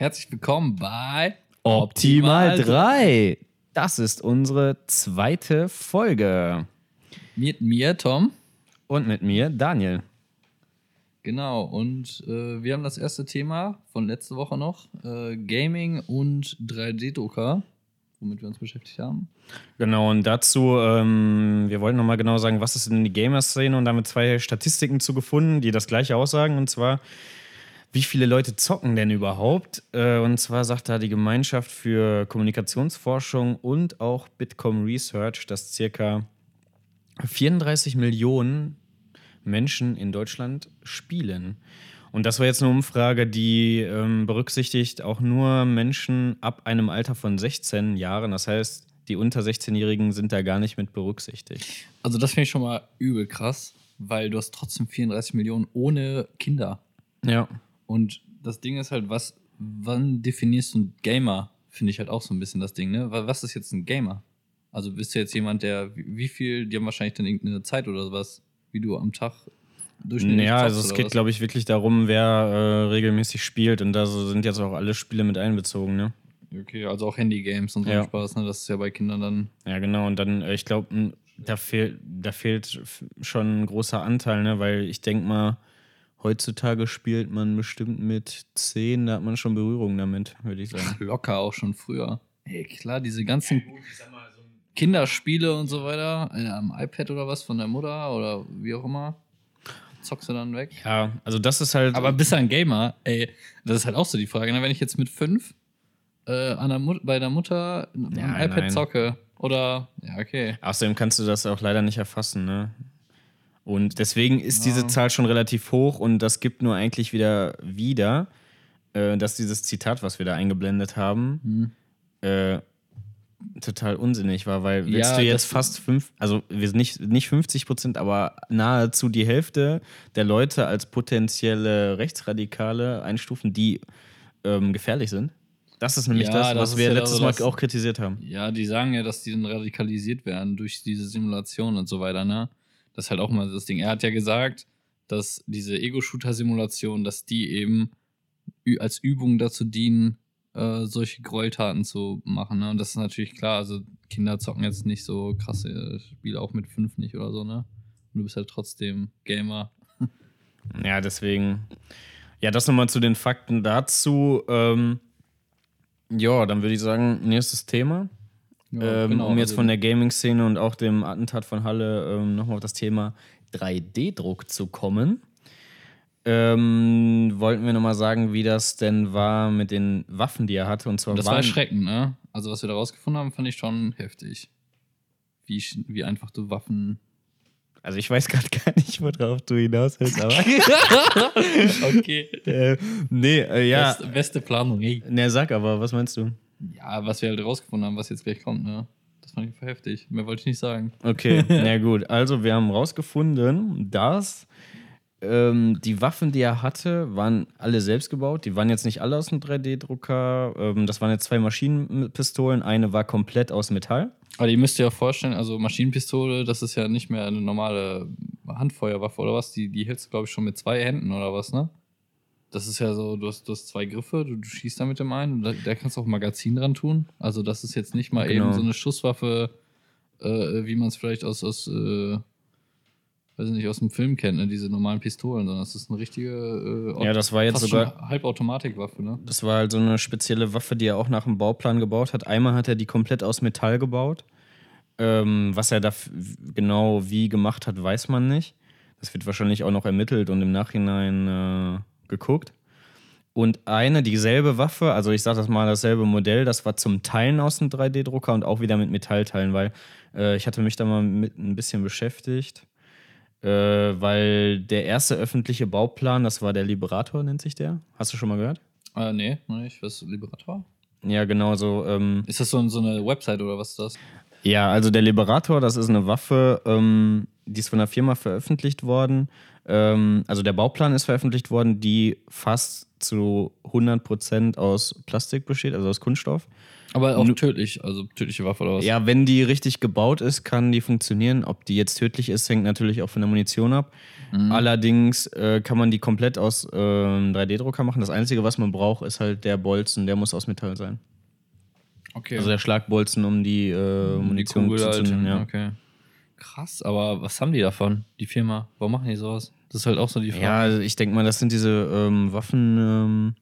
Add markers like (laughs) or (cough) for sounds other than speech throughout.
Herzlich willkommen bei Optimal 3. Das ist unsere zweite Folge. Mit mir, Tom. Und mit mir, Daniel. Genau, und äh, wir haben das erste Thema von letzter Woche noch: äh, Gaming und 3D-Drucker, womit wir uns beschäftigt haben. Genau, und dazu, ähm, wir wollten nochmal genau sagen, was ist denn die Gamer-Szene und damit zwei Statistiken zu gefunden, die das gleiche aussagen. Und zwar, wie viele Leute zocken denn überhaupt? Äh, und zwar sagt da die Gemeinschaft für Kommunikationsforschung und auch Bitkom Research, dass circa 34 Millionen Menschen in Deutschland spielen. Und das war jetzt eine Umfrage, die ähm, berücksichtigt auch nur Menschen ab einem Alter von 16 Jahren. Das heißt, die unter 16-Jährigen sind da gar nicht mit berücksichtigt. Also, das finde ich schon mal übel krass, weil du hast trotzdem 34 Millionen ohne Kinder. Ja. Und das Ding ist halt, was, wann definierst du einen Gamer? Finde ich halt auch so ein bisschen das Ding, ne? Wa- Was ist jetzt ein Gamer? Also bist du jetzt jemand, der, wie viel, die haben wahrscheinlich dann irgendeine Zeit oder sowas, wie du am Tag durchschnittlich Ja, also es geht, glaube ich, wirklich darum, wer äh, regelmäßig spielt. Und da sind jetzt auch alle Spiele mit einbezogen, ne? Okay, also auch Handygames und so Ja. Spaß, ne? Das ist ja bei Kindern dann. Ja, genau. Und dann, äh, ich glaube, da, fehl, da fehlt schon ein großer Anteil, ne? Weil ich denke mal, heutzutage spielt man bestimmt mit 10, da hat man schon Berührung damit, würde ich sagen. Locker auch schon früher. Ey, klar, diese ganzen Kinderspiele und so weiter, äh, am iPad oder was von der Mutter oder wie auch immer, zockst du dann weg. Ja, also das ist halt. Aber bist du ein Gamer? Ey, das ist halt auch so die Frage. Ne? Wenn ich jetzt mit fünf äh, an der Mut bei der Mutter am Ja, iPad nein. zocke oder, ja, okay. Außerdem kannst du das auch leider nicht erfassen, ne? Und deswegen ist diese Ja. Zahl schon relativ hoch und das gibt nur eigentlich wieder wieder, äh, dass dieses Zitat, was wir da eingeblendet haben, Hm. äh, total unsinnig war, weil willst Ja, du jetzt das- fast fünf, also wir sind nicht, nicht 50 Prozent, aber nahezu die Hälfte der Leute als potenzielle Rechtsradikale einstufen, die ähm, gefährlich sind. Das ist nämlich Ja, das, das was ist wir ja letztes also Mal das- auch kritisiert haben. Ja, die sagen ja, dass die dann radikalisiert werden durch diese Simulation und so weiter, ne? Das ist halt auch mal das Ding. Er hat ja gesagt, dass diese Ego-Shooter-Simulation, dass die eben als Übung dazu dienen, äh, solche Gräueltaten zu machen, ne? Und das ist natürlich klar, also Kinder zocken jetzt nicht so krasse Spiele, auch mit fünf nicht oder so, ne? Und du bist halt trotzdem Gamer. (laughs) Ja, deswegen. Ja, das nochmal zu den Fakten dazu. Ähm, ja, dann würde ich sagen, nächstes Thema. Ja, ähm, genau, um jetzt also- von der Gaming-Szene und auch dem Attentat von Halle ähm, nochmal auf das Thema 3D-Druck zu kommen. Ähm, wollten wir nochmal sagen, wie das denn war mit den Waffen, die er hatte. Und zwar Das war erschreckend, ne? Also, was wir da rausgefunden haben, fand ich schon heftig. Wie, wie einfach du Waffen. Also ich weiß (laughs) gerade gar nicht, worauf du hinaus willst, aber. (laughs) (laughs) okay. äh, nee, äh, ja. Beste, beste Planung, ey. Ne, sag aber, was meinst du? Ja, was wir halt rausgefunden haben, was jetzt gleich kommt, ne? Das fand ich heftig. Mehr wollte ich nicht sagen. Okay, (laughs) na gut. Also, wir haben rausgefunden, dass ähm, die Waffen, die er hatte, waren alle selbst gebaut. Die waren jetzt nicht alle aus einem 3D-Drucker. Ähm, das waren jetzt zwei Maschinenpistolen. Eine war komplett aus Metall. Aber ihr müsst dir ja vorstellen, also Maschinenpistole, das ist ja nicht mehr eine normale Handfeuerwaffe oder was. Die, die hältst du, glaube ich, schon mit zwei Händen oder was, ne? Das ist ja so, du hast, du hast zwei Griffe, du, du schießt damit im einen und da, da kannst du auch ein Magazin dran tun. Also das ist jetzt nicht mal Genau. eben so eine Schusswaffe, äh, wie man es vielleicht aus, aus äh, weiß ich nicht, aus dem Film kennt, ne? diese normalen Pistolen, sondern das ist eine richtige äh, Ja, das war jetzt sogar. Halbautomatikwaffe, ne? Das war halt so eine spezielle Waffe, die er auch nach dem Bauplan gebaut hat. Einmal hat er die komplett aus Metall gebaut. Ähm, was er da genau wie gemacht hat, weiß man nicht. Das wird wahrscheinlich auch noch ermittelt und im Nachhinein äh, geguckt. Und eine, dieselbe Waffe, also ich sage das mal dasselbe Modell, das war zum Teilen aus einem 3D-Drucker und auch wieder mit Metallteilen, weil äh, ich hatte mich da mal mit ein bisschen beschäftigt. Äh, weil der erste öffentliche Bauplan, das war der Liberator, nennt sich der. Hast du schon mal gehört? Äh, nee. Was ist Liberator? Ja, genau so. Ähm, Ist das so, so eine Website oder was ist das? ja, also der Liberator, das ist eine Waffe, ähm, die ist von einer Firma veröffentlicht worden. Ähm, also der Bauplan ist veröffentlicht worden, die fast zu 100% aus Plastik besteht, also aus Kunststoff. Aber auch Nu- tödlich, also tödliche Waffe oder was? Ja, wenn die richtig gebaut ist, kann die funktionieren. Ob die jetzt tödlich ist, hängt natürlich auch von der Munition ab. Mhm. Allerdings äh, kann man die komplett aus ähm, 3D-Drucker machen. Das Einzige, was man braucht, ist halt der Bolzen, der muss aus Metall sein. Okay. Also der Schlagbolzen, um die äh, die Munition Kugel zu halt. zünden. Ja. Okay. Krass, aber was haben die davon, die Firma? Warum machen die sowas? Das ist halt auch so die Frage. Ja, also ich denke mal, das sind diese ähm, Waffen. Ähm,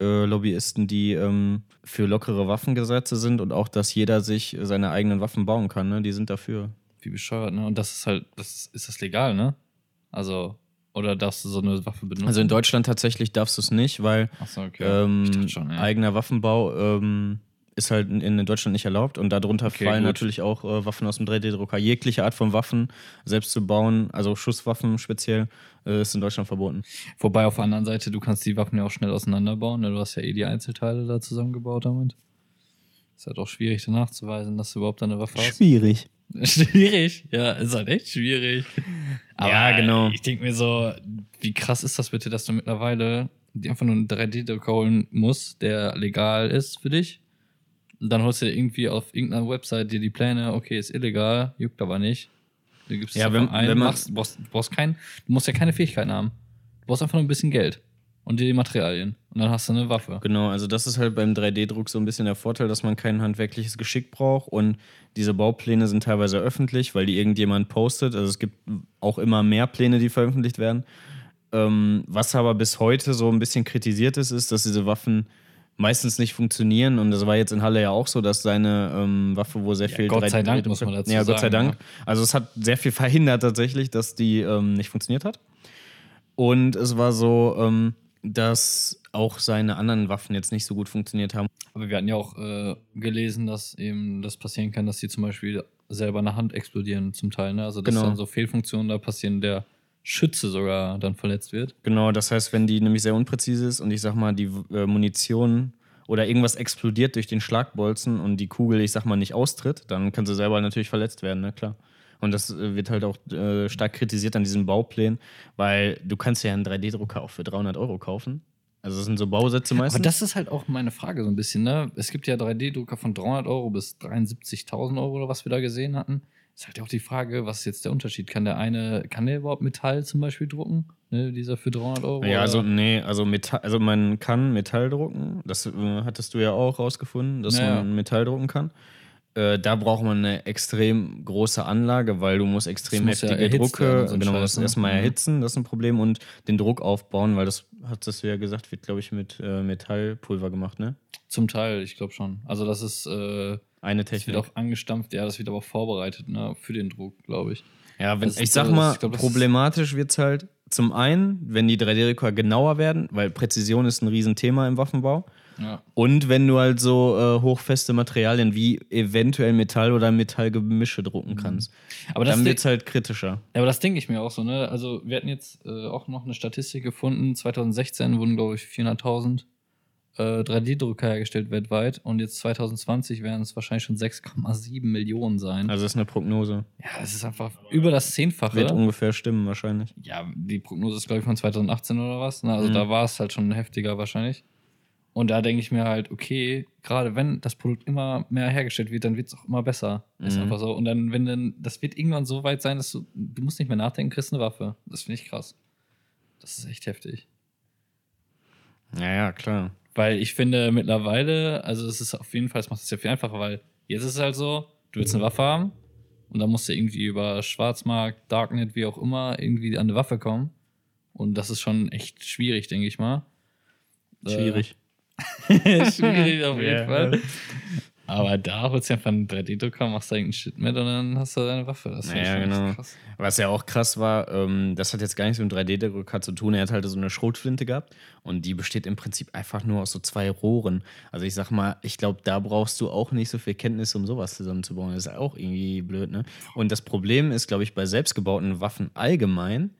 äh, Lobbyisten, die ähm, für lockere Waffengesetze sind und auch, dass jeder sich seine eigenen Waffen bauen kann, ne? Die sind dafür. Wie bescheuert, ne? Und das ist halt, das ist, das legal, ne? Also, oder darfst du so eine Waffe benutzen? Also in Deutschland tatsächlich darfst du es nicht, weil Achso, okay. ähm, schon, eigener Waffenbau ähm, ist halt in, in Deutschland nicht erlaubt und darunter Okay, fallen gut. natürlich auch äh, Waffen aus dem 3D-Drucker. Jegliche Art von Waffen selbst zu bauen, also Schusswaffen speziell, äh, ist in Deutschland verboten. Wobei auf der anderen Seite, du kannst die Waffen ja auch schnell auseinanderbauen. Ne? Du hast ja eh die Einzelteile da zusammengebaut damit. Ist halt auch schwierig, dann nachzuweisen, dass du überhaupt eine Waffe hast. Schwierig. (laughs) Schwierig, ja, ist halt echt schwierig. Ja, genau. Ich denke mir so, wie krass ist das bitte, dass du mittlerweile einfach nur einen 3D-Drucker holen musst, der legal ist für dich. Und dann holst du dir irgendwie auf irgendeiner Website dir die Pläne, okay, ist illegal, juckt aber nicht. Du gibst Ja, wenn- ein, wenn man- machst, du brauchst, brauchst kein, du musst ja keine Fähigkeiten haben. Du brauchst einfach nur ein bisschen Geld und dir die Materialien. Und dann hast du eine Waffe. Genau, also das ist halt beim 3D-Druck so ein bisschen der Vorteil, dass man kein handwerkliches Geschick braucht und diese Baupläne sind teilweise öffentlich, weil die irgendjemand postet. Also es gibt auch immer mehr Pläne, die veröffentlicht werden. Ähm, was aber bis heute so ein bisschen kritisiert ist, ist, dass diese Waffen meistens nicht funktionieren und das war jetzt in Halle ja auch so, dass seine ähm, Waffe, wo sehr Ja, viel Gott sei 3D Dank, muss man dazu Ja, Gott sei sagen, Dank. Also es hat sehr viel (laughs) verhindert tatsächlich, dass die ähm, nicht funktioniert hat. Und es war so, ähm, dass auch seine anderen Waffen jetzt nicht so gut funktioniert haben. Aber wir hatten ja auch äh, gelesen, dass eben das passieren kann, dass die zum Beispiel selber in der Hand explodieren, zum Teil. Ne? Also, dass Genau. dann so Fehlfunktionen da passieren, der Schütze sogar dann verletzt wird. Genau, das heißt, wenn die nämlich sehr unpräzise ist und ich sag mal, die äh, Munition oder irgendwas explodiert durch den Schlagbolzen und die Kugel, ich sag mal, nicht austritt, dann kann sie selber natürlich verletzt werden, ne, klar. Und das äh, wird halt auch äh, stark kritisiert an diesen Bauplänen, weil du kannst ja einen 3D-Drucker auch für 300 Euro kaufen. Also das sind so Bausätze meistens. Aber das ist halt auch meine Frage so ein bisschen. Ne? Es gibt ja 3D-Drucker von 300 Euro bis 73.000 Euro oder was wir da gesehen hatten. Ist halt auch die Frage, was ist jetzt der Unterschied? Kann der eine, kann der überhaupt Metall zum Beispiel drucken? Ne? Dieser für 300 Euro? Ja, also oder? nee, also Metall, also man kann Metall drucken. Das äh, hattest du ja auch rausgefunden, dass Ja, ja. man Metall drucken kann. Äh, da braucht man eine extrem große Anlage, weil du musst extrem Das muss ja heftige werden Drucke, so genau, das ne? erstmal Mhm. erhitzen, das ist ein Problem und den Druck aufbauen, weil das hattest du ja gesagt, wird glaube ich mit äh, Metallpulver gemacht, ne? Zum Teil, ich glaube schon. Also das ist, äh, Eine das wird Technik. auch angestampft, ja, das wird aber auch vorbereitet, ne, für den Druck, glaube ich. Ja, wenn, Das ich sag mal, glaub, das problematisch wird es halt zum einen, wenn die 3D-Drucker genauer werden, weil Präzision ist ein Riesenthema im Waffenbau. Ja. Und wenn du halt so äh, hochfeste Materialien wie eventuell Metall oder Metallgemische drucken kannst, Aber dann wird es halt kritischer. ja, aber das denke ich mir auch so, ne? Also, wir hatten jetzt äh, auch noch eine Statistik gefunden. 2016 wurden, glaube ich, 400.000 äh, 3D-Drucker hergestellt weltweit. Und jetzt 2020 werden es wahrscheinlich schon 6,7 Millionen sein. Also das ist eine Prognose. ja, das ist einfach über das Zehnfache. Wird ungefähr stimmen wahrscheinlich. ja, die Prognose ist, glaube ich, von 2018 oder was. Ne? Also Mhm. da war es halt schon heftiger wahrscheinlich. Und da denke ich mir halt, okay, gerade wenn das Produkt immer mehr hergestellt wird, dann wird es auch immer besser. Ist Mhm. einfach so. Und dann, wenn dann, das wird irgendwann so weit sein, dass du, du musst nicht mehr nachdenken, kriegst eine Waffe. Das finde ich krass. Das ist echt heftig. Ja, ja, klar. Weil ich finde mittlerweile, also es ist auf jeden Fall, es macht es ja viel einfacher, weil jetzt ist es halt so, du willst eine Waffe haben und dann musst du irgendwie über Schwarzmarkt, Darknet, wie auch immer, irgendwie an eine Waffe kommen. Und das ist schon echt schwierig, denke ich mal. Schwierig. Äh, (laughs) schwierig auf jeden. Fall. Aber da holst du einfach einen 3D-Drucker, machst da irgendeinen Shit mit und dann hast du deine Waffe. Das finde ich Ja, schon echt genau. krass. Was ja auch krass war, ähm, das hat jetzt gar nichts mit dem 3D-Drucker zu tun. Er hat halt so eine Schrotflinte gehabt und die besteht im Prinzip einfach nur aus so zwei Rohren. Also ich sag mal, ich glaube, da brauchst du auch nicht so viel Kenntnis, um sowas zusammenzubauen. Das ist auch irgendwie blöd, ne? Und das Problem ist, glaube ich, bei selbstgebauten Waffen allgemein,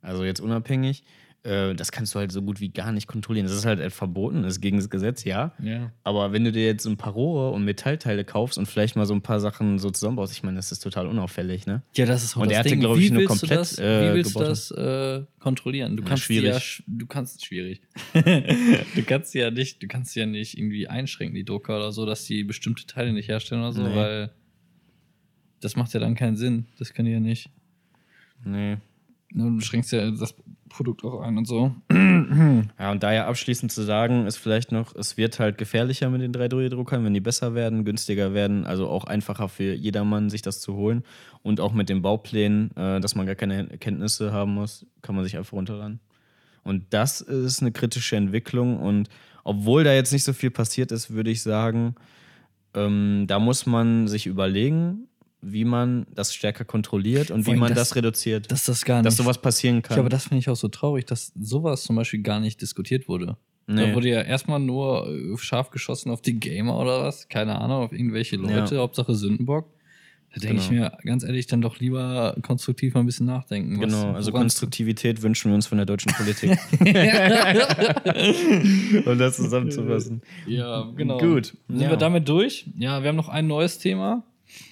also jetzt unabhängig, äh, das kannst du halt so gut wie gar nicht kontrollieren. Das ist halt verboten, das ist gegen das Gesetz, ja. Ja. Aber wenn du dir jetzt ein paar Rohre und Metallteile kaufst und vielleicht mal so ein paar Sachen so zusammenbaust, ich meine, das ist total unauffällig, ne? Ja, das ist Und er hatte, glaube ich, Wie nur willst du komplett, das, äh, Wie willst du das äh, kontrollieren? Du Ja, kannst schwierig. Ja, du kannst schwierig. (laughs) du kannst ja nicht, du kannst ja nicht irgendwie einschränken die Drucker oder so, dass die bestimmte Teile nicht herstellen oder so, Nee. weil das macht ja dann keinen Sinn. Das können die ja nicht. Nee. Du schränkst ja das Produkt auch ein und so. Ja, und daher abschließend zu sagen, ist vielleicht noch, es wird halt gefährlicher mit den 3D-Druckern, wenn die besser werden, günstiger werden, also auch einfacher für jedermann, sich das zu holen. Und auch mit den Bauplänen, äh, dass man gar keine Kenntnisse haben muss, kann man sich einfach runterladen. Und das ist eine kritische Entwicklung. Und obwohl da jetzt nicht so viel passiert ist, würde ich sagen, ähm, da muss man sich überlegen, wie man das stärker kontrolliert und wie man das- das, reduziert. Dass das gar nicht. dass sowas passieren kann. ja, aber das finde ich auch so traurig, dass sowas zum Beispiel gar nicht diskutiert wurde. Nee. Da wurde ja erstmal nur äh, scharf geschossen auf die Gamer oder was, keine Ahnung, auf irgendwelche Leute, Ja. Hauptsache Sündenbock. Da denke ich Genau. mir ganz ehrlich dann doch lieber konstruktiv mal ein bisschen nachdenken. was- Genau, also Konstruktivität wünschen wir uns von der deutschen Politik. (laughs) (laughs) um das zusammenzufassen. Ja, genau. Gut. Sind Ja. wir damit durch? Ja, wir haben noch ein neues Thema.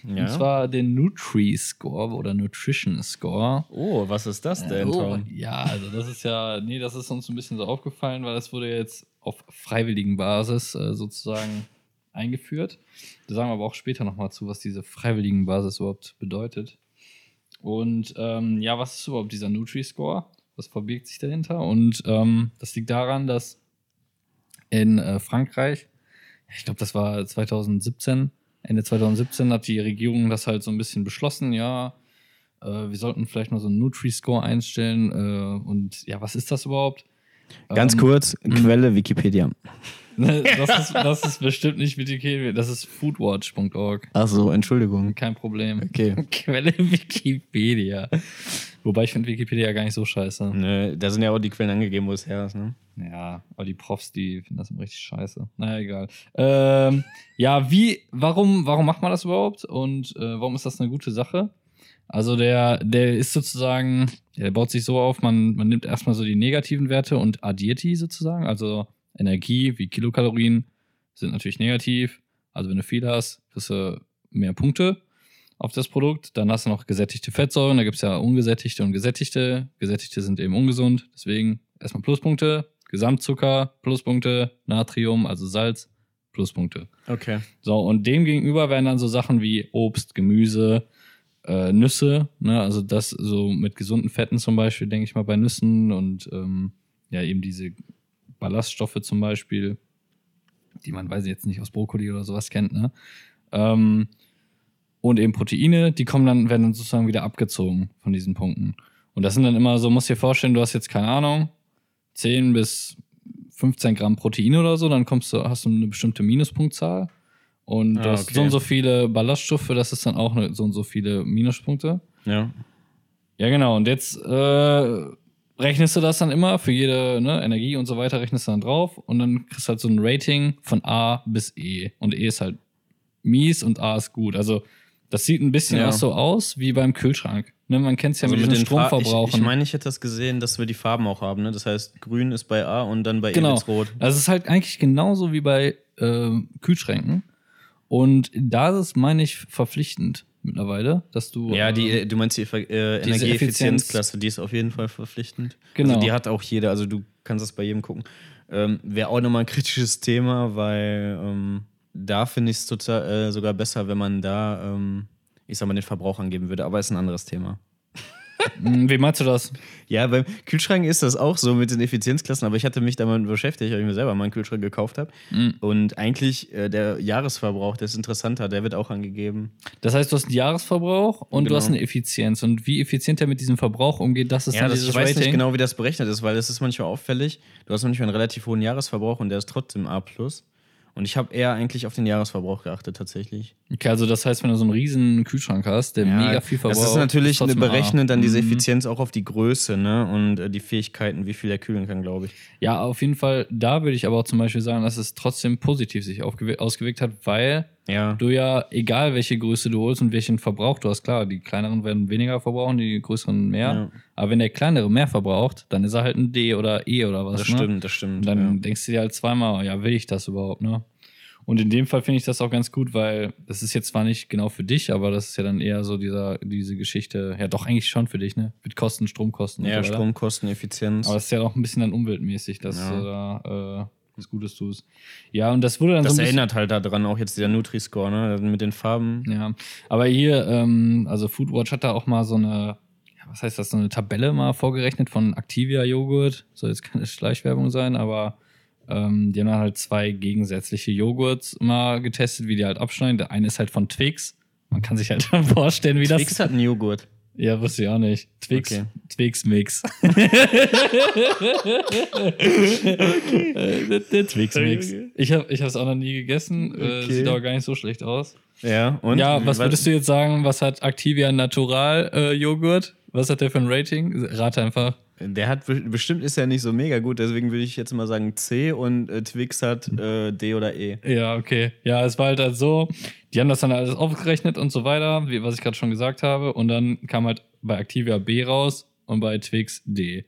Ja. Und zwar den Nutri-Score oder Nutrition-Score. oh, was ist das denn, Oh, Tom? ja, also das ist ja, nee, das ist uns ein bisschen so aufgefallen, weil das wurde jetzt auf freiwilligen Basis äh, sozusagen eingeführt. Da sagen wir aber auch später nochmal zu, was diese freiwilligen Basis überhaupt bedeutet. Und ähm, ja, was ist überhaupt dieser Nutri-Score? Was verbirgt sich dahinter? Und ähm, das liegt daran, dass in äh, Frankreich, ich glaube, das war 2017, Ende 2017 hat die Regierung das halt so ein bisschen beschlossen, ja, äh, wir sollten vielleicht mal so einen Nutri-Score einstellen. Äh, und ja, was ist das überhaupt? Ganz Ähm, kurz, Quelle Wikipedia. Ne, das, ist, das ist bestimmt nicht Wikipedia, das ist foodwatch.org. Ach so, Entschuldigung. Kein Problem. Okay. (laughs) Quelle Wikipedia. Wobei ich finde Wikipedia gar nicht so scheiße. Nö, da sind ja auch die Quellen angegeben, wo es her ist, ne? Ja, aber die Profs, die finden das immer richtig scheiße. Naja, egal. Ähm, ja, wie, warum, warum macht man das überhaupt? Und äh, warum ist das eine gute Sache? Also der, der ist sozusagen, der baut sich so auf, man, man nimmt erstmal so die negativen Werte und addiert die sozusagen. Also Energie wie Kilokalorien sind natürlich negativ. Also wenn du viel hast, kriegst du mehr Punkte auf das Produkt. Dann hast du noch gesättigte Fettsäuren. Da gibt es ja ungesättigte und gesättigte. Gesättigte sind eben ungesund. Deswegen erstmal Pluspunkte. Gesamtzucker, Pluspunkte. Natrium, also Salz, Pluspunkte. Okay. So, und dem gegenüber werden dann so Sachen wie Obst, Gemüse, äh, Nüsse, ne? also das so mit gesunden Fetten zum Beispiel, denke ich mal, bei Nüssen und ähm, ja, eben diese Ballaststoffe zum Beispiel, die man, weiß ich jetzt nicht, aus Brokkoli oder sowas kennt, ne? Ähm, und eben Proteine, die kommen dann, werden dann sozusagen wieder abgezogen von diesen Punkten. Und das sind dann immer so, musst dir vorstellen, du hast jetzt keine Ahnung, 10 bis 15 Gramm Protein oder so, dann kommst du, hast du eine bestimmte Minuspunktzahl. Und Ah, du hast okay. so und so viele Ballaststoffe, das ist dann auch eine, so und so viele Minuspunkte. Ja. Ja, genau. Und jetzt äh, rechnest du das dann immer für jede ne, Energie und so weiter, rechnest du dann drauf und dann kriegst du halt so ein Rating von A bis E. Und E ist halt mies und A ist gut. Also das sieht ein bisschen Ja. auch so aus wie beim Kühlschrank. Ne, man kennt es ja Also mit, mit den Stromverbrauchen. Ich, ich meine, ich hätte das gesehen, dass wir die Farben auch haben, ne? Das heißt, grün ist bei A und dann bei Genau. E ist rot. Also es ist halt eigentlich genauso wie bei äh, Kühlschränken. Und da ist es, meine ich, verpflichtend mittlerweile, dass du. Ja, die, äh, äh, du meinst die äh, Energieeffizienzklasse, die ist auf jeden Fall verpflichtend. Genau. Also die hat auch jeder, also du kannst das bei jedem gucken. Ähm, Wäre auch nochmal ein kritisches Thema, weil ähm, da finde ich es äh, sogar besser, wenn man da, ähm, ich sag mal, den Verbrauch angeben würde, aber ist ein anderes Thema. Mh, wie meinst du das? Ja, beim Kühlschrank ist das auch so mit den Effizienzklassen, aber ich hatte mich damit beschäftigt, weil ich mir selber mal einen Kühlschrank gekauft habe. Mhm. Und eigentlich äh, der Jahresverbrauch, der ist interessanter, der wird auch angegeben. Das heißt, du hast einen Jahresverbrauch und du Genau. hast eine Effizienz. Und wie effizient er mit diesem Verbrauch umgeht, das ist Ja, dann das, dieses ich weiß Rating. nicht genau, wie das berechnet ist, weil es ist manchmal auffällig. Du hast manchmal einen relativ hohen Jahresverbrauch und der ist trotzdem A+. Und ich habe eher eigentlich auf den Jahresverbrauch geachtet, tatsächlich. Okay, also das heißt, wenn du so einen riesen Kühlschrank hast, der Ja, mega viel verbraucht. Das ist natürlich eine trotzdem A. berechnet dann diese Mhm. Effizienz auch auf die Größe ne? und äh, die Fähigkeiten, wie viel er kühlen kann, glaube ich. Ja, auf jeden Fall. Da würde ich aber auch zum Beispiel sagen, dass es trotzdem positiv sich ausgewirkt hat, weil Ja. du ja, egal welche Größe du holst und welchen Verbrauch du hast, klar, die kleineren werden weniger verbrauchen, die größeren mehr. Ja. Aber wenn der kleinere mehr verbraucht, dann ist er halt ein D oder E oder was. Das ne? stimmt, das stimmt. Und dann ja. denkst du dir halt zweimal, ja, will ich das überhaupt, ne? Und in dem Fall finde ich das auch ganz gut, weil das ist jetzt zwar nicht genau für dich, aber das ist ja dann eher so dieser, diese Geschichte, ja doch eigentlich schon für dich, ne? Mit Kosten, Stromkosten. ja, so. Stromkosten, Effizienz. Aber es ist ja auch ein bisschen dann umweltmäßig, dass Ja. du da äh, was Gutes tust. Ja, und das wurde dann das so bisschen, erinnert halt daran auch jetzt dieser Nutri-Score, ne? Mit den Farben. Ja, aber hier, ähm, also Foodwatch hat da auch mal so eine, was heißt das, so eine Tabelle mal vorgerechnet von Activia Joghurt. Soll jetzt keine (laughs) Schleichwerbung sein, aber ähm, die haben dann halt zwei gegensätzliche Joghurts mal getestet, wie die halt abschneiden. Der eine ist halt von Twix. Man kann sich halt (laughs) vorstellen, wie Twix das. hat einen Joghurt. Ja, wusste ich auch nicht. Twix, Okay. Twix Mix. (laughs) Äh, der, der Twix Mix. Okay. Ich habe ich es auch noch nie gegessen. Äh, Okay. sieht aber gar nicht so schlecht aus. Ja, und? Ja, was würdest du jetzt sagen? Was hat Activia Natural äh, Joghurt? Was hat der für ein Rating? Rate einfach. Der hat be- bestimmt ist ja nicht so mega gut, deswegen würde ich jetzt mal sagen C und äh, Twix hat äh, D oder E. Ja, okay. Ja, es war halt, halt so, die haben das dann alles aufgerechnet und so weiter, wie, was ich gerade schon gesagt habe. Und dann kam halt bei Activia B raus und bei Twix D.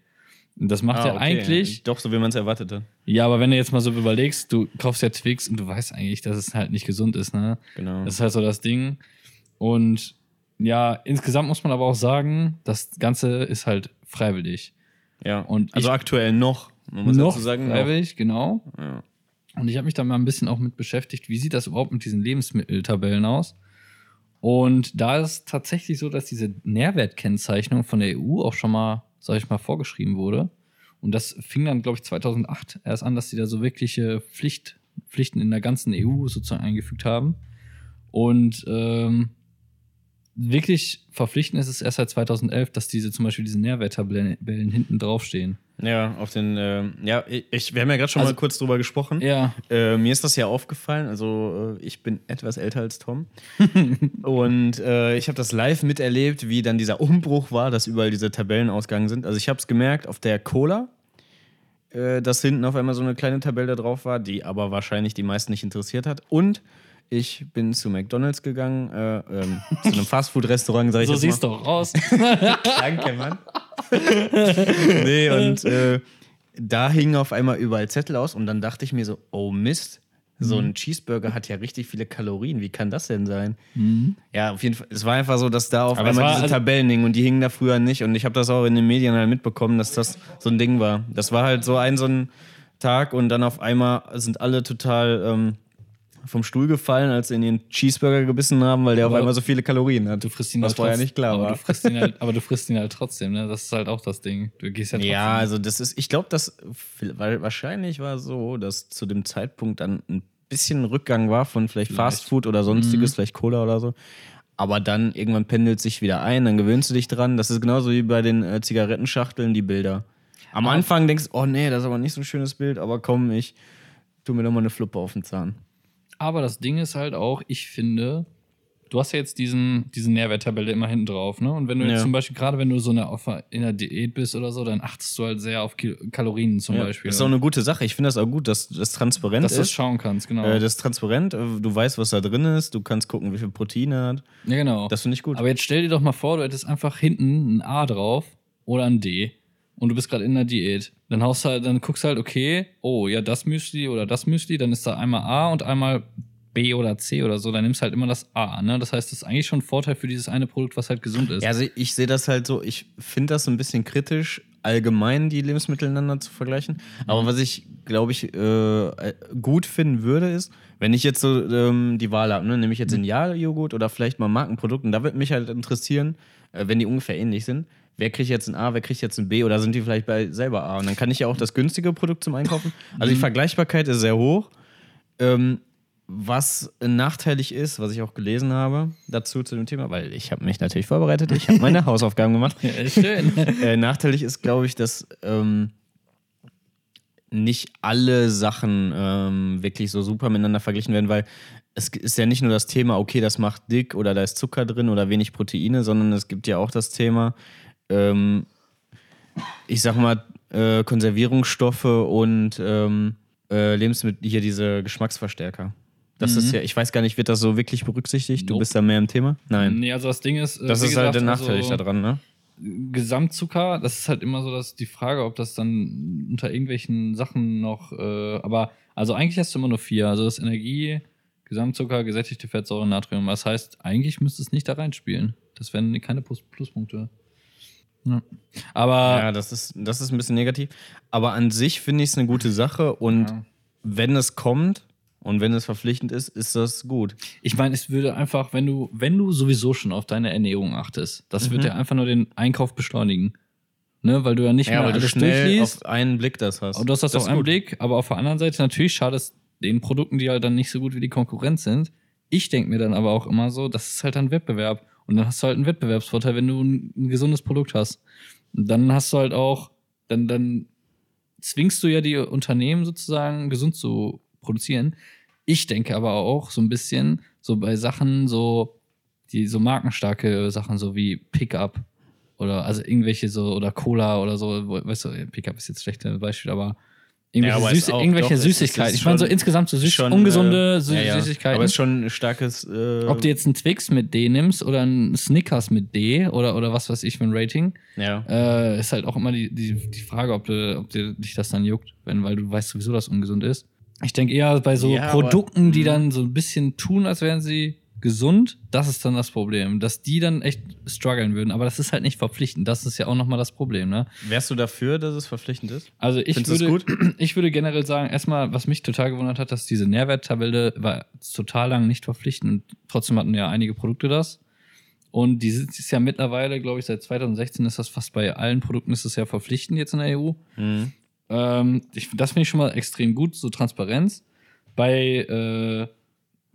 Und das macht Ah, ja okay. eigentlich. Doch, so wie man es erwartet hat. Ja, aber wenn du jetzt mal so überlegst, du kaufst ja Twix und du weißt eigentlich, dass es halt nicht gesund ist, ne? Genau. Das ist halt so das Ding. Und ja, insgesamt muss man aber auch sagen, das Ganze ist halt freiwillig. ja. und also ich- aktuell noch. Man muss noch sagen, noch. freiwillig, genau. Ja. Und ich habe mich da mal ein bisschen auch mit beschäftigt, wie sieht das überhaupt mit diesen Lebensmitteltabellen aus? Und da ist es tatsächlich so, dass diese Nährwertkennzeichnung von der EU auch schon mal, sag ich mal, vorgeschrieben wurde. Und das fing dann, glaube ich, 2008 erst an, dass sie da so wirkliche Pflicht, Pflichten in der ganzen EU sozusagen eingefügt haben. Und ähm, wirklich verpflichtend ist es erst seit 2011, dass diese zum Beispiel diese Nährwerttabellen hinten draufstehen. ja, auf den, äh, ja, ich, wir haben ja gerade schon Also- mal kurz drüber gesprochen. Ja, Äh, mir ist das ja aufgefallen, also äh, ich bin etwas älter als Tom. (laughs) und äh, ich habe das live miterlebt, wie dann dieser Umbruch war, dass überall diese Tabellen ausgegangen sind. Also ich habe es gemerkt auf der Cola, äh, dass hinten auf einmal so eine kleine Tabelle da drauf war, die aber wahrscheinlich die meisten nicht interessiert hat. Und ich bin zu McDonalds gegangen, äh, ähm, zu einem (laughs) Fastfood-Restaurant, sag ich so siehst du auch aus. (laughs) Danke, Mann. (laughs) nee, und äh, da hingen auf einmal überall Zettel aus und dann dachte ich mir so, oh Mist, so Mhm. ein Cheeseburger hat ja richtig viele Kalorien. Wie kann das denn sein? Mhm. Ja, auf jeden Fall. Es war einfach so, dass da auf Aber einmal diese also- Tabellen hingen und die hingen da früher nicht. Und ich habe das auch in den Medien halt mitbekommen, dass das so ein Ding war. Das war halt so ein so ein Tag und dann auf einmal sind alle total ähm, vom Stuhl gefallen, als sie in den Cheeseburger gebissen haben, weil der auf Aber einmal so viele Kalorien hat. Du frisst ihn was halt vorher trotz- nicht klar aber war. Du frisst ihn halt, aber du frisst ihn halt trotzdem, ne? Das ist halt auch das Ding. Du gehst ja trotzdem. Ja, also das ist, ich glaube, dass, weil wahrscheinlich war es so, dass zu dem Zeitpunkt dann ein bisschen Rückgang war von vielleicht, Vielleicht. Mhm. Fastfood oder sonstiges, vielleicht Cola oder so. Aber dann irgendwann pendelt sich wieder ein, dann gewöhnst du dich dran. Das ist genauso wie bei den äh, Zigarettenschachteln, die Bilder. Am Anfang denkst du, oh nee, das ist aber nicht so ein schönes Bild, aber komm, ich tu mir doch mal eine Fluppe auf den Zahn. Aber das Ding ist halt auch, ich finde, du hast ja jetzt diesen, diese Nährwerttabelle immer hinten drauf, ne? Und wenn du jetzt Ja. zum Beispiel, gerade wenn du so eine, in der Diät bist oder so, dann achtest du halt sehr auf Kil Kalorien zum Ja, Beispiel. Das ist auch eine gute Sache. Ich finde das auch gut, dass das transparent dass du das ist. schauen kannst, genau. Äh, das ist transparent, äh, du weißt, was da drin ist, du kannst gucken, wie viel Proteine hat. ja, genau. Das finde ich gut. Aber jetzt stell dir doch mal vor, du hättest einfach hinten ein A drauf oder ein D und du bist gerade in der Diät. Dann haust halt, dann guckst du halt, okay, oh, ja, das Müsli oder das Müsli, dann ist da einmal A und einmal B oder C oder so, dann nimmst du halt immer das A, ne? Das heißt, das ist eigentlich schon ein Vorteil für dieses eine Produkt, was halt gesund ist. Ja, also ich sehe das halt so, ich finde das so ein bisschen kritisch, allgemein die Lebensmittel miteinander zu vergleichen. Aber was ich, glaube ich, äh, gut finden würde, ist, wenn ich jetzt so ähm, die Wahl habe, ne, nehme ich jetzt Genial-Joghurt oder vielleicht mal Markenprodukt und da würde mich halt interessieren, äh, wenn die ungefähr ähnlich sind, wer kriegt jetzt ein A, wer kriegt jetzt ein B oder sind die vielleicht bei selber A? Und dann kann ich ja auch das günstige Produkt zum Einkaufen. Also die Vergleichbarkeit ist sehr hoch. Ähm, was nachteilig ist, was ich auch gelesen habe dazu zu dem Thema, weil ich habe mich natürlich vorbereitet, ich habe meine (laughs) Hausaufgaben gemacht. Ja, ist schön. (laughs) Äh, nachteilig ist, glaube ich, dass ähm, nicht alle Sachen ähm, wirklich so super miteinander verglichen werden, weil es ist ja nicht nur das Thema, okay, das macht dick oder da ist Zucker drin oder wenig Proteine, sondern es gibt ja auch das Thema, ähm, ich sag mal, äh, Konservierungsstoffe und ähm, äh, Lebensmittel, hier diese Geschmacksverstärker. Das Mhm. ist ja, ich weiß gar nicht, wird das so wirklich berücksichtigt? Du Nope. bist da mehr im Thema? Nein. Nee, also das Ding ist. äh, Das ist halt gesagt, der Nachteil also, daran, ne? Gesamtzucker, das ist halt immer so, dass die Frage, ob das dann unter irgendwelchen Sachen noch, äh, aber also eigentlich hast du immer nur vier. Also das Energie, Gesamtzucker, gesättigte Fettsäuren, Natrium. Das heißt, eigentlich müsste es nicht da reinspielen. Das wären keine Plus Pluspunkte. Ja. Aber Ja, das ist, das ist ein bisschen negativ. Aber an sich finde ich es eine gute Sache und Ja. wenn es kommt und wenn es verpflichtend ist, ist das gut. ich meine, es würde einfach, wenn du, wenn du sowieso schon auf deine Ernährung achtest, das wird Mhm. ja einfach nur den Einkauf beschleunigen. Ne, weil du ja nicht Ja, mehr weil du alles schnell durchliest. auf einen Blick das hast. Und du hast das, auf ist einen gut. Blick, aber auf der anderen Seite natürlich schadet es den Produkten, die halt dann nicht so gut wie die Konkurrenz sind. Ich denke mir dann aber auch immer so, das ist halt ein Wettbewerb. Und dann hast du halt einen Wettbewerbsvorteil, wenn du ein, ein gesundes Produkt hast. Und dann hast du halt auch, dann, dann zwingst du ja die Unternehmen sozusagen gesund zu produzieren. Ich denke aber auch so ein bisschen so bei Sachen so, die so markenstarke Sachen, so wie Pickup oder also irgendwelche so oder Cola oder so, weißt du, Pickup ist jetzt ein schlechtes Beispiel, aber irgendwelche, ist Süße, auch- irgendwelche doch, Süßigkeiten. ich meine so insgesamt so süß, Schon, ungesunde äh, ja, ja. Süßigkeiten. Aber es ist schon ein starkes. Äh, Ob du jetzt einen Twix mit D nimmst oder einen Snickers mit D oder, oder was weiß ich für ein Rating, ja. äh, ist halt auch immer die, die, die Frage, ob, du, ob dir, dich das dann juckt, wenn, weil du weißt sowieso, dass es ungesund ist. Ich denke eher bei so Ja, aber- Produkten, die Mhm. dann so ein bisschen tun, als wären sie gesund, das ist dann das Problem. Dass die dann echt strugglen würden. Aber das ist halt nicht verpflichtend. Das ist ja auch nochmal das Problem, ne? Wärst du dafür, dass es verpflichtend ist? Also ich Findest würde, gut? (clears throat) ich würde generell sagen, erstmal, was mich total gewundert hat, dass diese Nährwerttabelle war total lang nicht verpflichtend und trotzdem hatten ja einige Produkte das. Und die sind- ist ja mittlerweile, glaube ich, seit 2016 ist das fast bei allen Produkten ist es ja verpflichtend jetzt in der EU. Mhm. Ähm, ich, das finde ich schon mal extrem gut, so Transparenz. Bei, äh,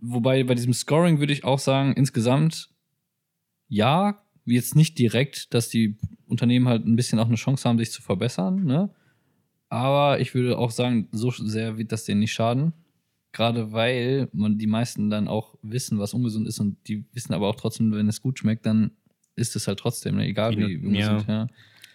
wobei bei diesem Scoring würde ich auch sagen, insgesamt ja, jetzt nicht direkt, dass die Unternehmen halt ein bisschen auch eine Chance haben, sich zu verbessern, ne? Aber ich würde auch sagen, so sehr wird das denen nicht schaden. Gerade weil man die meisten dann auch wissen, was ungesund ist und die wissen aber auch trotzdem, wenn es gut schmeckt, dann ist es halt trotzdem, ne? egal Wie wie, ja. ungesund, ja.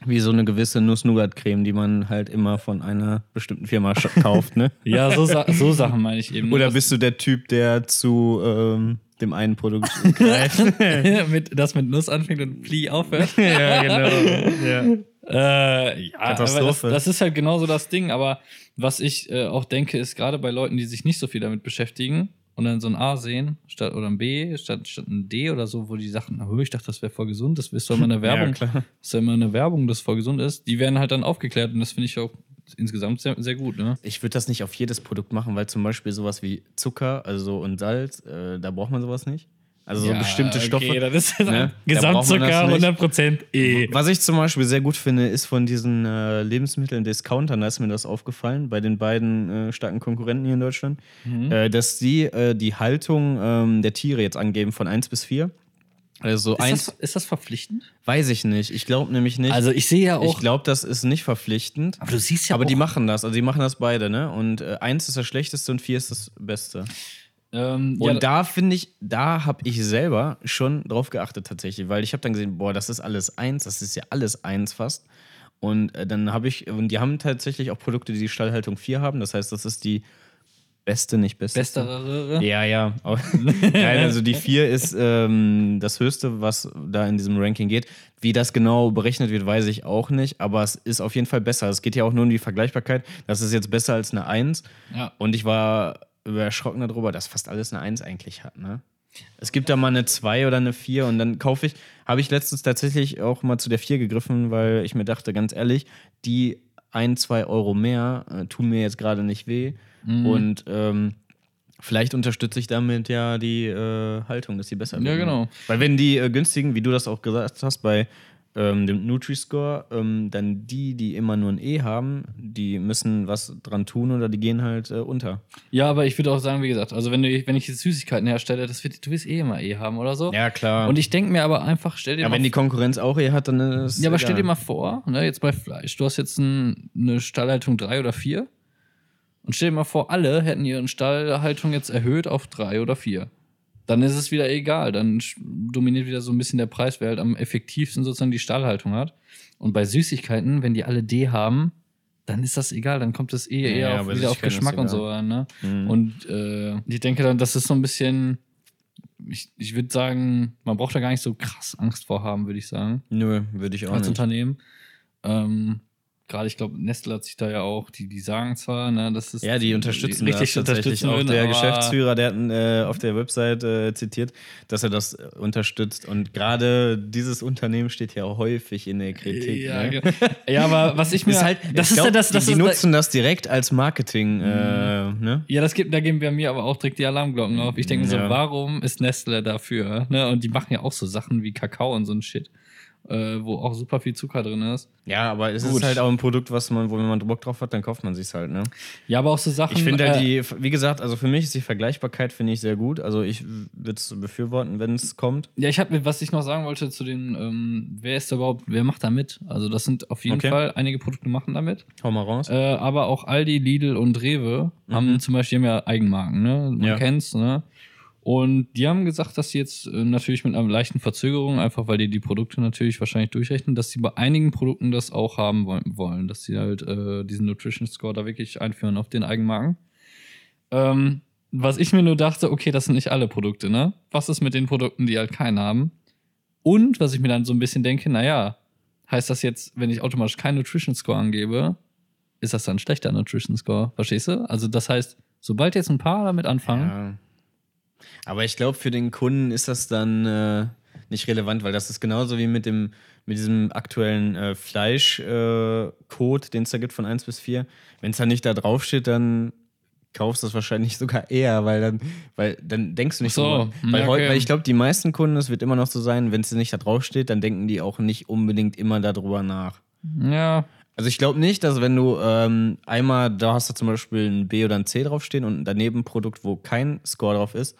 Wie so eine gewisse Nuss-Nougat-Creme, die man halt immer von einer bestimmten Firma kauft, ne? (laughs) Ja, so, Sa so Sachen meine ich eben. Oder bist du der Typ, der zu ähm, dem einen Produkt (laughs) greift? (laughs) mit, das mit Nuss anfängt und Pli aufhört. ja, genau. Ja. Äh, ja, Katastrophe. Das, das ist halt genauso das Ding. Aber was ich äh, auch denke, ist gerade bei Leuten, die sich nicht so viel damit beschäftigen und dann so ein A sehen statt oder ein B statt, statt ein D oder so, wo die Sachen, na, ich dachte, das wäre voll gesund, das ist doch immer eine (laughs) Werbung, Ja, klar. ist ja immer eine Werbung, das voll gesund ist. Die werden halt dann aufgeklärt und das finde ich auch insgesamt sehr, sehr gut. Ne? Ich würde das nicht auf jedes Produkt machen, weil zum Beispiel sowas wie Zucker also und Salz, äh, da braucht man sowas nicht. Also so bestimmte Stoffe. Okay, das ist ne? Das Gesamtzucker nicht. 100% E. Was ich zum Beispiel sehr gut finde, ist von diesen äh, Lebensmitteln Discountern, da ist mir das aufgefallen, bei den beiden äh, starken Konkurrenten hier in Deutschland, Mhm. äh, dass die äh, die Haltung ähm, der Tiere jetzt angeben von 1 bis 4. Also Ist eins das, ist das verpflichtend? weiß ich nicht. Ich glaube nämlich nicht. Also ich sehe ja ich auch. glaube, das ist nicht verpflichtend. aber du siehst ja aber auch, die machen das, also die machen das beide, ne? Und äh, eins ist das Schlechteste und vier ist das Beste. Ähm, Und ja, da finde ich, da habe ich selber schon drauf geachtet tatsächlich, weil ich habe dann gesehen, boah, das ist alles eins, das ist ja alles eins fast. Und äh, dann habe ich, und die haben tatsächlich auch Produkte, die die Stallhaltung 4 haben, das heißt, das ist die beste, nicht beste. bestere. Ja, ja. (laughs) Nein, also die 4 ist ähm, das Höchste, was da in diesem Ranking geht. Wie das genau berechnet wird, weiß ich auch nicht, aber es ist auf jeden Fall besser. Es geht ja auch nur um die Vergleichbarkeit. Das ist jetzt besser als eine 1. Ja. Und ich war erschrocken darüber, dass fast alles eine 1 eigentlich hat, ne? Es gibt da mal eine 2 oder eine 4 und dann kaufe ich, habe ich letztens tatsächlich auch mal zu der 4 gegriffen, weil ich mir dachte, ganz ehrlich, die 1, 2 Euro mehr äh, tun mir jetzt gerade nicht weh. Mhm. Und ähm, vielleicht unterstütze ich damit ja die äh, Haltung, dass sie besser Ja, wird. ne? genau. Weil wenn die äh, günstigen, wie du das auch gesagt hast, bei ähm, dem Nutri-Score, ähm, dann die, die immer nur ein E haben, die müssen was dran tun oder die gehen halt äh, unter. Ja, aber ich würde auch sagen, wie gesagt, also wenn, du, wenn ich jetzt Süßigkeiten herstelle, das wird, du wirst eh immer E haben oder so. Ja, klar. Und ich denke mir aber einfach, stell dir ja, mal wenn die Konkurrenz auch E hat, dann ist Ja, aber egal. stell dir mal vor, ne, jetzt bei Fleisch, du hast jetzt ein, eine Stallhaltung 3 oder 4 und stell dir mal vor, alle hätten ihre Stallhaltung jetzt erhöht auf 3 oder 4. Dann ist es wieder egal, dann dominiert wieder so ein bisschen der Preis, wer halt am effektivsten sozusagen die Stallhaltung hat. Und bei Süßigkeiten, wenn die alle D haben, dann ist das egal, dann kommt es eh Ja, eher auf, wieder auf Geschmack und so an, ne? Mhm. Und äh, ich denke dann, das ist so ein bisschen, ich, ich würde sagen, man braucht da gar nicht so krass Angst vor haben, würde ich sagen, Nö, würde ich auch als nicht. Unternehmen. Ähm, Gerade, ich glaube, Nestle hat sich da ja auch, die, die sagen zwar, ne, das ist Ja, die unterstützen richtig das tatsächlich. unterstützen Auch der Geschäftsführer, der hat äh, auf der Website äh, zitiert, dass er das äh, unterstützt. Und gerade dieses Unternehmen steht ja häufig in der Kritik. Ja, ne? ja, aber was ich (laughs) mir. Halt, das ist glaub, ja das, das die, die nutzen das direkt als Marketing. Äh, ne? Ja, das gibt, da geben wir mir aber auch direkt die Alarmglocken auf. Ich denke mir so, Ja. warum ist Nestle dafür? Ne? Und die machen ja auch so Sachen wie Kakao und so ein Shit, äh, wo auch super viel Zucker drin ist. Ja, aber es Gut. ist halt auch ein Produkt, was man, wo wenn man Bock drauf hat, dann kauft man sich halt. Ne? Ja, aber auch so Sachen. Ich finde halt äh, die, wie gesagt, also für mich ist die Vergleichbarkeit finde ich sehr gut. Also ich würde es befürworten, wenn es kommt. Ja, ich habe, was ich noch sagen wollte zu den, ähm, wer ist da überhaupt, wer macht da mit? Also das sind auf jeden Okay. Fall einige Produkte machen damit. Hau mal raus. Äh, aber auch Aldi, Lidl und Rewe haben zum Beispiel haben ja Eigenmarken, ne? Man Ja. kennt's, ne? Und die haben gesagt, dass sie jetzt äh, natürlich mit einer leichten Verzögerung, einfach weil die die Produkte natürlich wahrscheinlich durchrechnen, dass sie bei einigen Produkten das auch haben woll- wollen, dass sie halt äh, diesen Nutrition Score da wirklich einführen auf den Eigenmarken. Ähm, was ich mir nur dachte, okay, das sind nicht alle Produkte, ne? Was ist mit den Produkten, die halt keinen haben? Und was ich mir dann so ein bisschen denke, naja, heißt das jetzt, wenn ich automatisch keinen Nutrition Score angebe, ist das dann ein schlechter Nutrition Score? Verstehst du? Also das heißt, sobald jetzt ein paar damit anfangen, Ja. Aber ich glaube, für den Kunden ist das dann äh, nicht relevant, weil das ist genauso wie mit dem mit diesem aktuellen äh, Fleischcode, den es da gibt von 1 bis 4. Wenn es da nicht da drauf steht, dann kaufst du es wahrscheinlich (laughs) sogar eher, weil dann, weil dann denkst du nicht so, so. Weil, ja, heu- okay. weil ich glaube, die meisten Kunden, es wird immer noch so sein, wenn es nicht da drauf steht, dann denken die auch nicht unbedingt immer darüber nach. ja, Also ich glaube nicht, dass wenn du ähm, einmal, da hast du zum Beispiel ein B oder ein C draufstehen und daneben ein Produkt, wo kein Score drauf ist,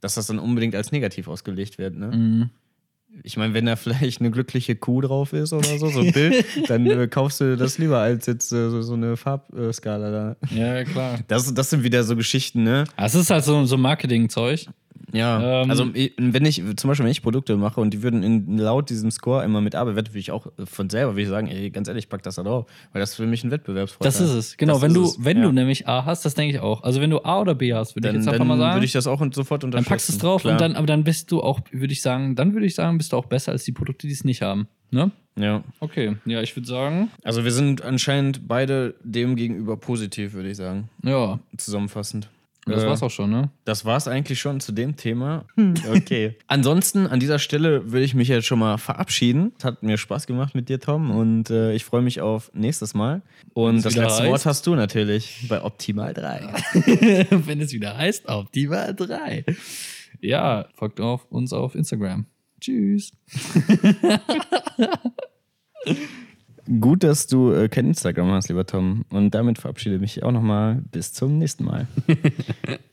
dass das dann unbedingt als negativ ausgelegt wird. Ne? Mhm. Ich meine, wenn da (laughs) vielleicht eine glückliche Kuh drauf ist oder so, so ein Bild, (laughs) dann äh, kaufst du das lieber als jetzt äh, so, so eine Farbskala da. ja, klar. Das, das sind wieder so Geschichten, ne? Es ist halt so, so Marketing-Zeug. Ja, Ähm, also wenn ich, zum Beispiel, wenn ich Produkte mache und die würden in, laut diesem Score immer mit arbeiten, würde ich auch von selber würde ich sagen, ey, ganz ehrlich, pack das da drauf, weil das für mich ein Wettbewerbsvorteil Das ist es. Genau, Das wenn ist du, es, wenn ja. du nämlich A hast, das denke ich auch. Also wenn du A oder B hast, würde ich Dann, jetzt einfach dann mal sagen. würde ich das auch und sofort dann unterstützen. packst du es drauf Klar. und dann, aber dann bist du auch, würde ich sagen, dann würde ich sagen, bist du auch besser als die Produkte, die es nicht haben. Ne? Ja. Okay, ja, ich würde sagen, Also wir sind anscheinend beide dem gegenüber positiv, würde ich sagen. ja, Zusammenfassend. Das Äh, war's auch schon, ne? Das war's eigentlich schon zu dem Thema. Okay. (laughs) Ansonsten an dieser Stelle würde ich mich jetzt schon mal verabschieden. Es hat mir Spaß gemacht mit dir, Tom, und äh, ich freue mich auf nächstes Mal. Und Wenn's das letzte heißt- Wort hast du natürlich bei Optimal 3. (laughs) wenn es wieder heißt, Optimal 3. Ja, folgt auf uns auf Instagram. Tschüss. (laughs) Gut, dass du äh, kein Instagram hast, lieber Tom. Und damit verabschiede ich mich auch nochmal. Bis zum nächsten Mal. (laughs)